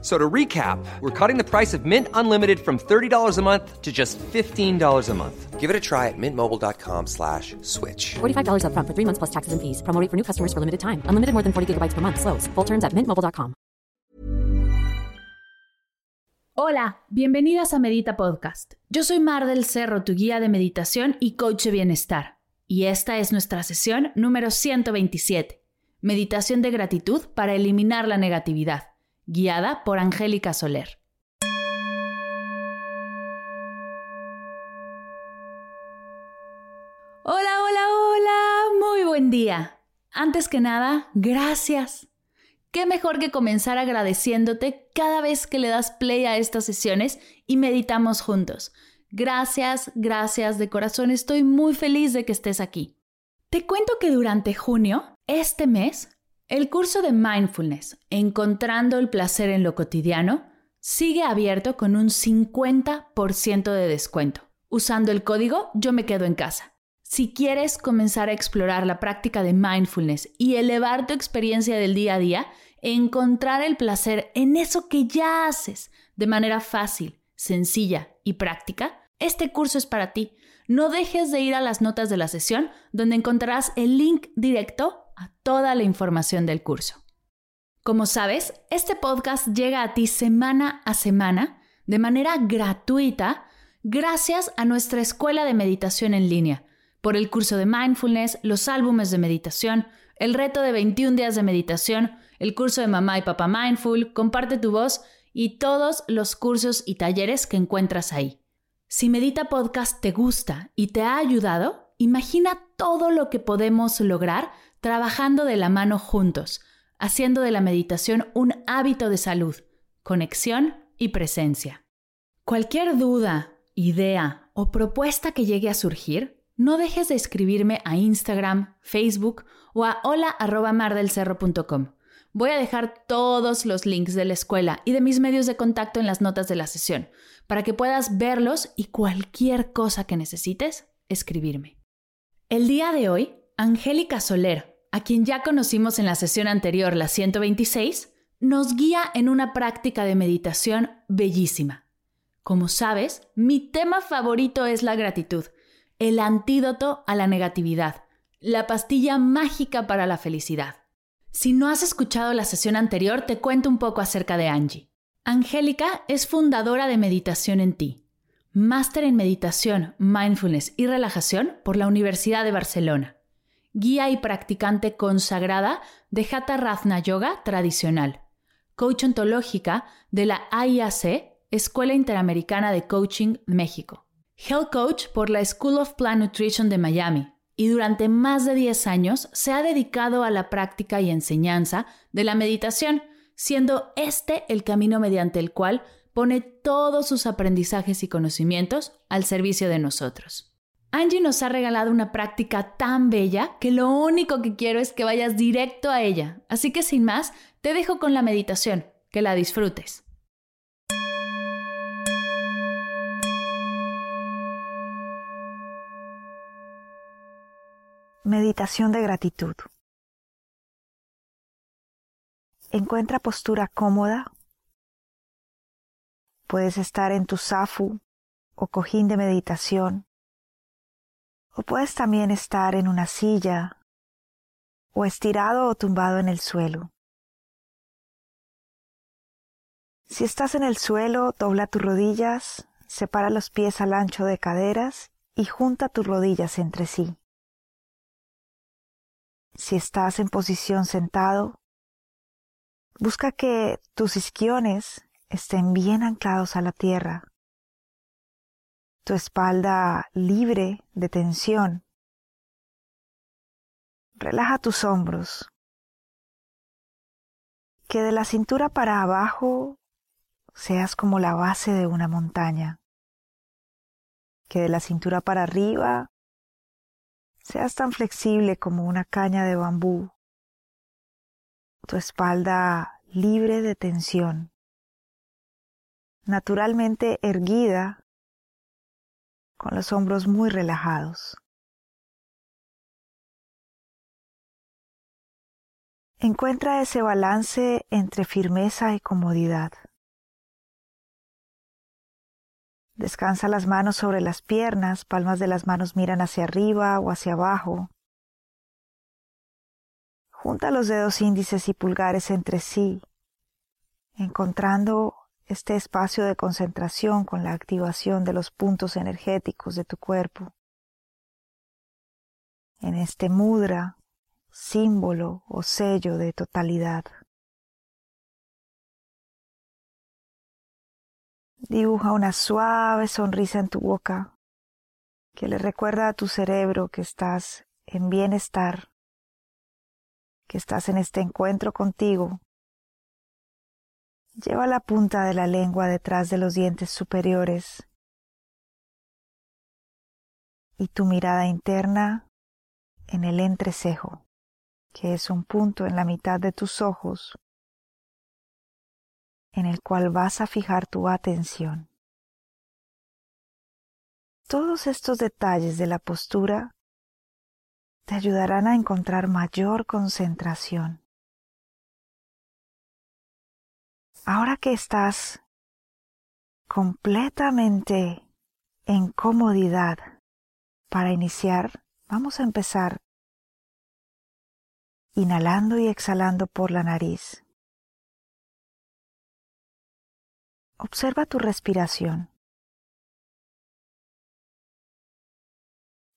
So to recap, we're cutting the price of Mint Unlimited from $30 a month to just $15 a month. Give it a try at mintmobile.com slash switch. $45 upfront for three months plus taxes and fees. Promo rate for new customers for limited time. Unlimited more than 40 gigabytes per month. Slows. Full terms at mintmobile.com. Hola, bienvenidas a Medita Podcast. Yo soy Mar del Cerro, tu guía de meditación y coach de bienestar. Y esta es nuestra sesión número 127. Meditación de gratitud para eliminar la negatividad guiada por Angélica Soler. Hola, hola, hola, muy buen día. Antes que nada, gracias. Qué mejor que comenzar agradeciéndote cada vez que le das play a estas sesiones y meditamos juntos. Gracias, gracias de corazón, estoy muy feliz de que estés aquí. Te cuento que durante junio, este mes, el curso de Mindfulness, Encontrando el placer en lo cotidiano, sigue abierto con un 50% de descuento. Usando el código Yo me quedo en casa. Si quieres comenzar a explorar la práctica de mindfulness y elevar tu experiencia del día a día, encontrar el placer en eso que ya haces de manera fácil, sencilla y práctica, este curso es para ti. No dejes de ir a las notas de la sesión donde encontrarás el link directo a toda la información del curso. Como sabes, este podcast llega a ti semana a semana de manera gratuita gracias a nuestra escuela de meditación en línea, por el curso de mindfulness, los álbumes de meditación, el reto de 21 días de meditación, el curso de mamá y papá mindful, comparte tu voz y todos los cursos y talleres que encuentras ahí. Si Medita Podcast te gusta y te ha ayudado, imagina todo lo que podemos lograr trabajando de la mano juntos, haciendo de la meditación un hábito de salud, conexión y presencia. Cualquier duda, idea o propuesta que llegue a surgir, no dejes de escribirme a Instagram, Facebook o a hola.mardelcerro.com. Voy a dejar todos los links de la escuela y de mis medios de contacto en las notas de la sesión, para que puedas verlos y cualquier cosa que necesites, escribirme. El día de hoy Angélica Soler, a quien ya conocimos en la sesión anterior, la 126, nos guía en una práctica de meditación bellísima. Como sabes, mi tema favorito es la gratitud, el antídoto a la negatividad, la pastilla mágica para la felicidad. Si no has escuchado la sesión anterior, te cuento un poco acerca de Angie. Angélica es fundadora de Meditación en Ti, máster en meditación, mindfulness y relajación por la Universidad de Barcelona guía y practicante consagrada de Hatha Razna Yoga tradicional, coach ontológica de la AIAC, Escuela Interamericana de Coaching México, health coach por la School of Plant Nutrition de Miami, y durante más de 10 años se ha dedicado a la práctica y enseñanza de la meditación, siendo este el camino mediante el cual pone todos sus aprendizajes y conocimientos al servicio de nosotros. Angie nos ha regalado una práctica tan bella que lo único que quiero es que vayas directo a ella. Así que sin más, te dejo con la meditación. Que la disfrutes. Meditación de gratitud. Encuentra postura cómoda. Puedes estar en tu zafu o cojín de meditación o puedes también estar en una silla o estirado o tumbado en el suelo. Si estás en el suelo, dobla tus rodillas, separa los pies al ancho de caderas y junta tus rodillas entre sí. Si estás en posición sentado, busca que tus isquiones estén bien anclados a la tierra tu espalda libre de tensión. Relaja tus hombros. Que de la cintura para abajo seas como la base de una montaña. Que de la cintura para arriba seas tan flexible como una caña de bambú. Tu espalda libre de tensión, naturalmente erguida, con los hombros muy relajados. Encuentra ese balance entre firmeza y comodidad. Descansa las manos sobre las piernas, palmas de las manos miran hacia arriba o hacia abajo. Junta los dedos índices y pulgares entre sí, encontrando este espacio de concentración con la activación de los puntos energéticos de tu cuerpo. En este mudra, símbolo o sello de totalidad. Dibuja una suave sonrisa en tu boca que le recuerda a tu cerebro que estás en bienestar, que estás en este encuentro contigo. Lleva la punta de la lengua detrás de los dientes superiores y tu mirada interna en el entrecejo, que es un punto en la mitad de tus ojos en el cual vas a fijar tu atención. Todos estos detalles de la postura te ayudarán a encontrar mayor concentración. Ahora que estás completamente en comodidad para iniciar, vamos a empezar inhalando y exhalando por la nariz. Observa tu respiración.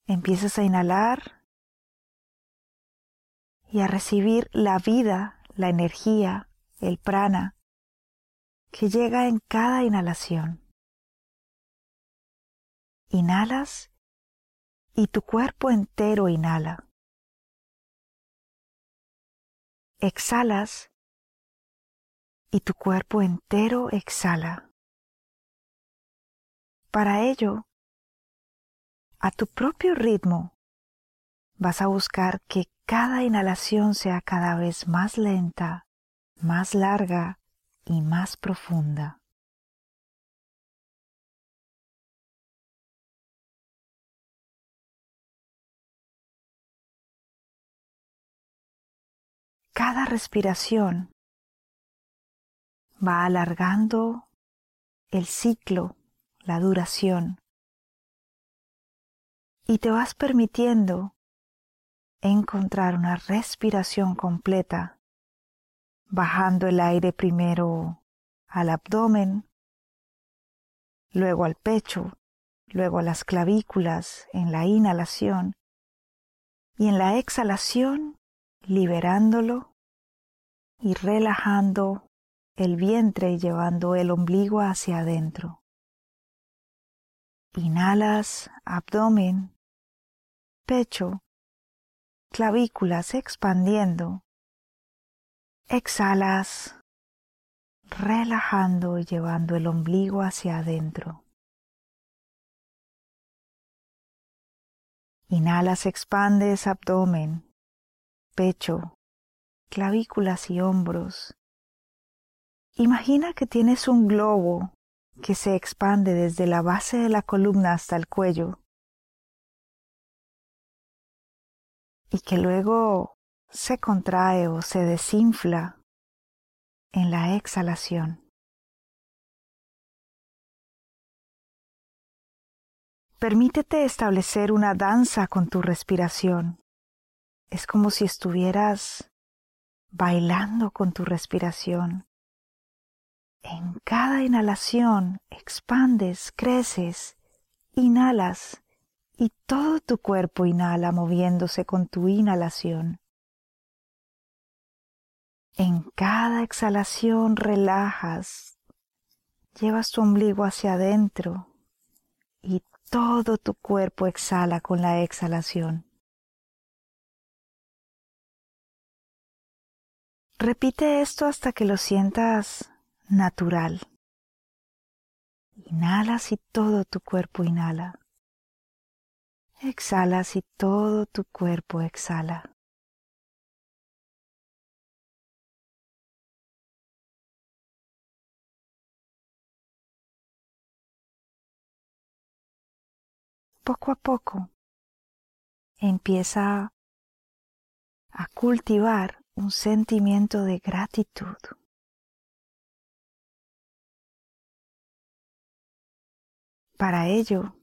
Empiezas a inhalar y a recibir la vida, la energía, el prana que llega en cada inhalación. Inhalas y tu cuerpo entero inhala. Exhalas y tu cuerpo entero exhala. Para ello, a tu propio ritmo, vas a buscar que cada inhalación sea cada vez más lenta, más larga y más profunda. Cada respiración va alargando el ciclo, la duración, y te vas permitiendo encontrar una respiración completa, bajando el aire primero al abdomen, luego al pecho, luego a las clavículas en la inhalación y en la exhalación liberándolo y relajando el vientre llevando el ombligo hacia adentro. Inhalas abdomen, pecho, clavículas expandiendo. Exhalas relajando y llevando el ombligo hacia adentro. Inhalas, expandes abdomen, pecho, clavículas y hombros. Imagina que tienes un globo que se expande desde la base de la columna hasta el cuello y que luego se contrae o se desinfla en la exhalación. Permítete establecer una danza con tu respiración. Es como si estuvieras bailando con tu respiración. En cada inhalación expandes, creces, inhalas y todo tu cuerpo inhala moviéndose con tu inhalación. En cada exhalación relajas, llevas tu ombligo hacia adentro y todo tu cuerpo exhala con la exhalación. Repite esto hasta que lo sientas natural. Inhalas y todo tu cuerpo inhala. Exhalas y todo tu cuerpo exhala. Poco a poco empieza a cultivar un sentimiento de gratitud. Para ello,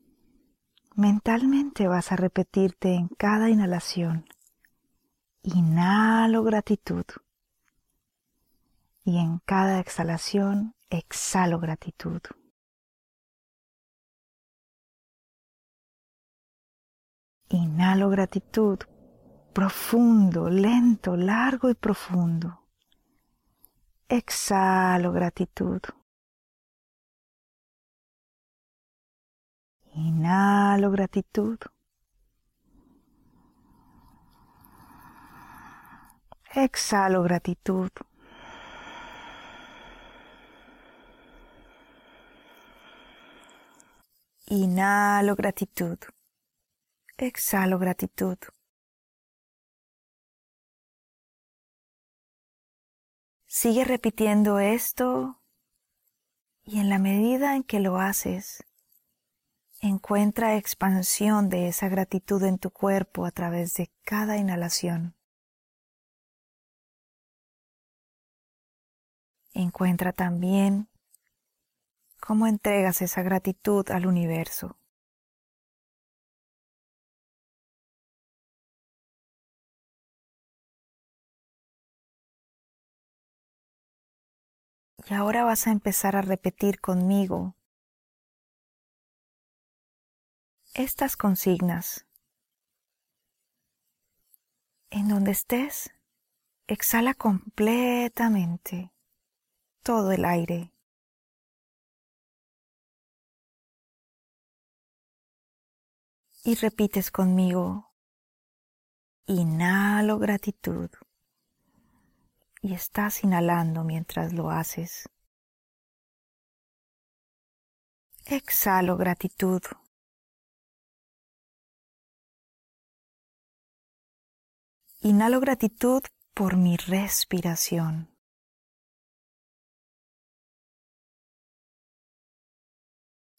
mentalmente vas a repetirte en cada inhalación, inhalo gratitud. Y en cada exhalación, exhalo gratitud. Inhalo gratitud, profundo, lento, largo y profundo. Exhalo gratitud. Inhalo gratitud. Exhalo gratitud. Inhalo gratitud. Exhalo gratitud. Sigue repitiendo esto y en la medida en que lo haces, encuentra expansión de esa gratitud en tu cuerpo a través de cada inhalación. Encuentra también cómo entregas esa gratitud al universo. Y ahora vas a empezar a repetir conmigo estas consignas. En donde estés, exhala completamente todo el aire. Y repites conmigo, inhalo gratitud y estás inhalando mientras lo haces. Exhalo gratitud. Inhalo gratitud por mi respiración.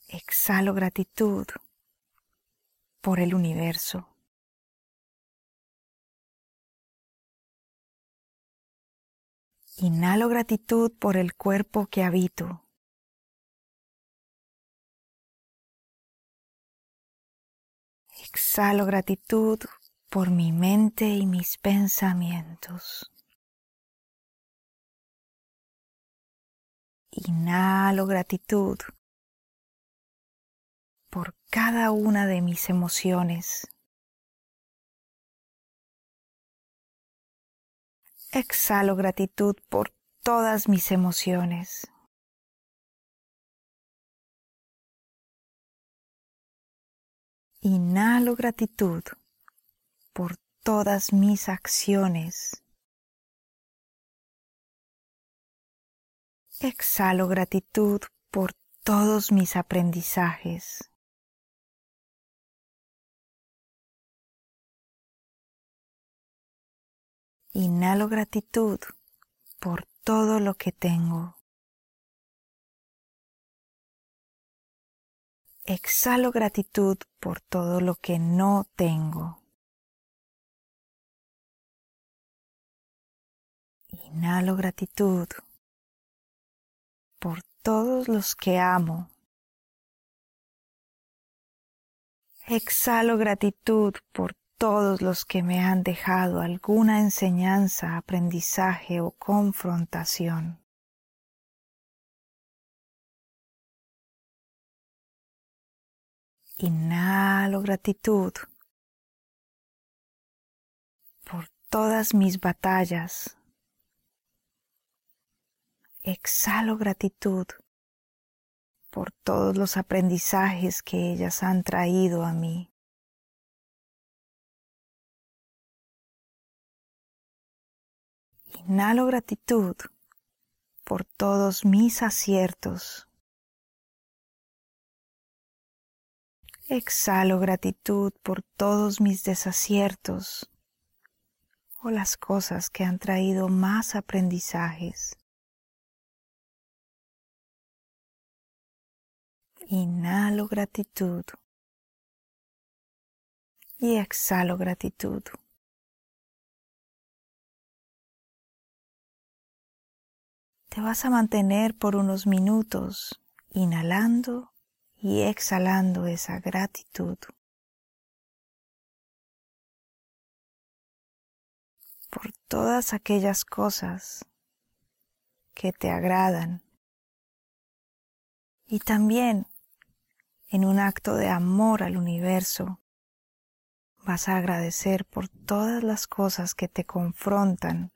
Exhalo gratitud por el universo. Inhalo gratitud por el cuerpo que habito. Exhalo gratitud por mi mente y mis pensamientos. Inhalo gratitud por cada una de mis emociones. Exhalo gratitud por todas mis emociones. Inhalo gratitud por todas mis acciones. Exhalo gratitud por todos mis aprendizajes. Inhalo gratitud por todo lo que tengo. Exhalo gratitud por todo lo que no tengo. Inhalo gratitud por todos los que amo. Exhalo gratitud por todos los que me han dejado alguna enseñanza, aprendizaje o confrontación. Inhalo gratitud por todas mis batallas. Exhalo gratitud por todos los aprendizajes que ellas han traído a mí. Inhalo gratitud por todos mis aciertos. Exhalo gratitud por todos mis desaciertos o las cosas que han traído más aprendizajes. Inhalo gratitud y exhalo gratitud. Te vas a mantener por unos minutos inhalando y exhalando esa gratitud. por todas aquellas cosas que te agradan y también en un acto de amor al universo vas a agradecer por todas las cosas que te confrontan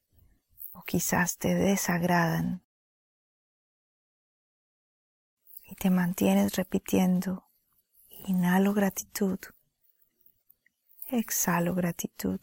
o quizás te desagradan. Y te mantienes repitiendo inhalo gratitud exhalo gratitud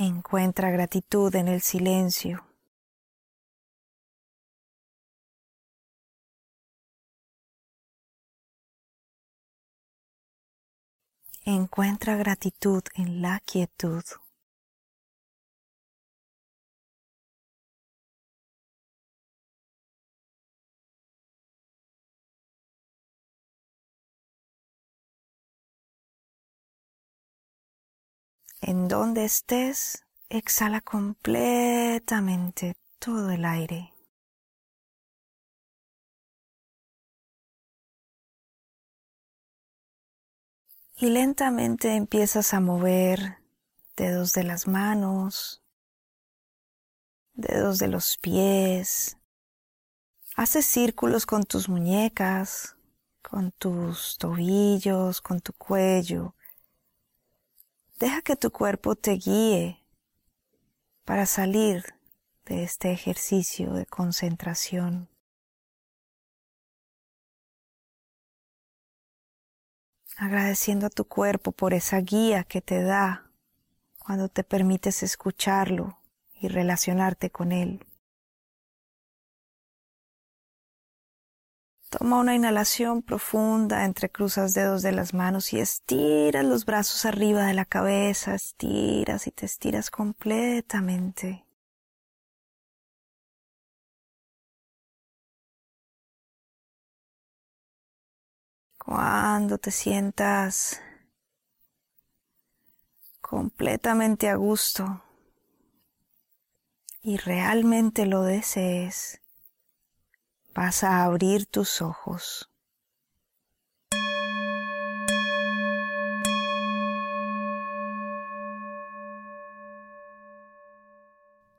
Encuentra gratitud en el silencio. Encuentra gratitud en la quietud. En donde estés, exhala completamente todo el aire. Y lentamente empiezas a mover dedos de las manos, dedos de los pies. Haces círculos con tus muñecas, con tus tobillos, con tu cuello. Deja que tu cuerpo te guíe para salir de este ejercicio de concentración. Agradeciendo a tu cuerpo por esa guía que te da cuando te permites escucharlo y relacionarte con él. Toma una inhalación profunda, entrecruzas dedos de las manos y estiras los brazos arriba de la cabeza, estiras y te estiras completamente. Cuando te sientas completamente a gusto y realmente lo desees, vas a abrir tus ojos.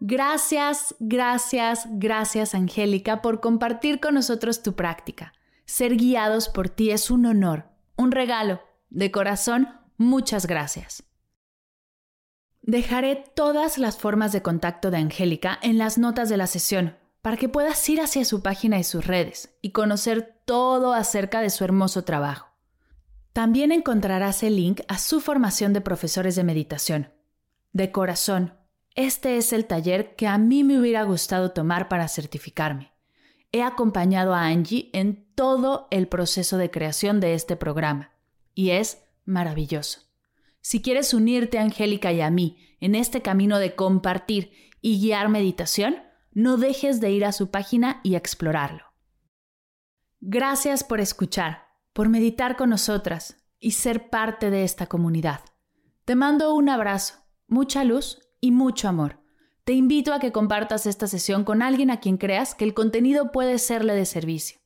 Gracias, gracias, gracias Angélica por compartir con nosotros tu práctica. Ser guiados por ti es un honor, un regalo. De corazón, muchas gracias. Dejaré todas las formas de contacto de Angélica en las notas de la sesión para que puedas ir hacia su página y sus redes y conocer todo acerca de su hermoso trabajo. También encontrarás el link a su formación de profesores de meditación. De corazón, este es el taller que a mí me hubiera gustado tomar para certificarme. He acompañado a Angie en todo el proceso de creación de este programa y es maravilloso. Si quieres unirte a Angélica y a mí en este camino de compartir y guiar meditación, no dejes de ir a su página y explorarlo. Gracias por escuchar, por meditar con nosotras y ser parte de esta comunidad. Te mando un abrazo, mucha luz y mucho amor. Te invito a que compartas esta sesión con alguien a quien creas que el contenido puede serle de servicio.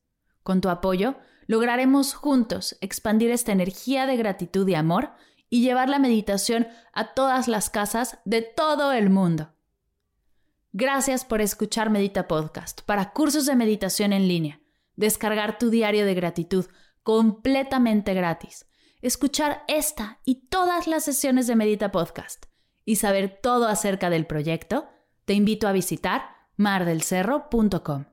Con tu apoyo, lograremos juntos expandir esta energía de gratitud y amor y llevar la meditación a todas las casas de todo el mundo. Gracias por escuchar Medita Podcast para cursos de meditación en línea, descargar tu diario de gratitud completamente gratis, escuchar esta y todas las sesiones de Medita Podcast y saber todo acerca del proyecto, te invito a visitar mardelcerro.com.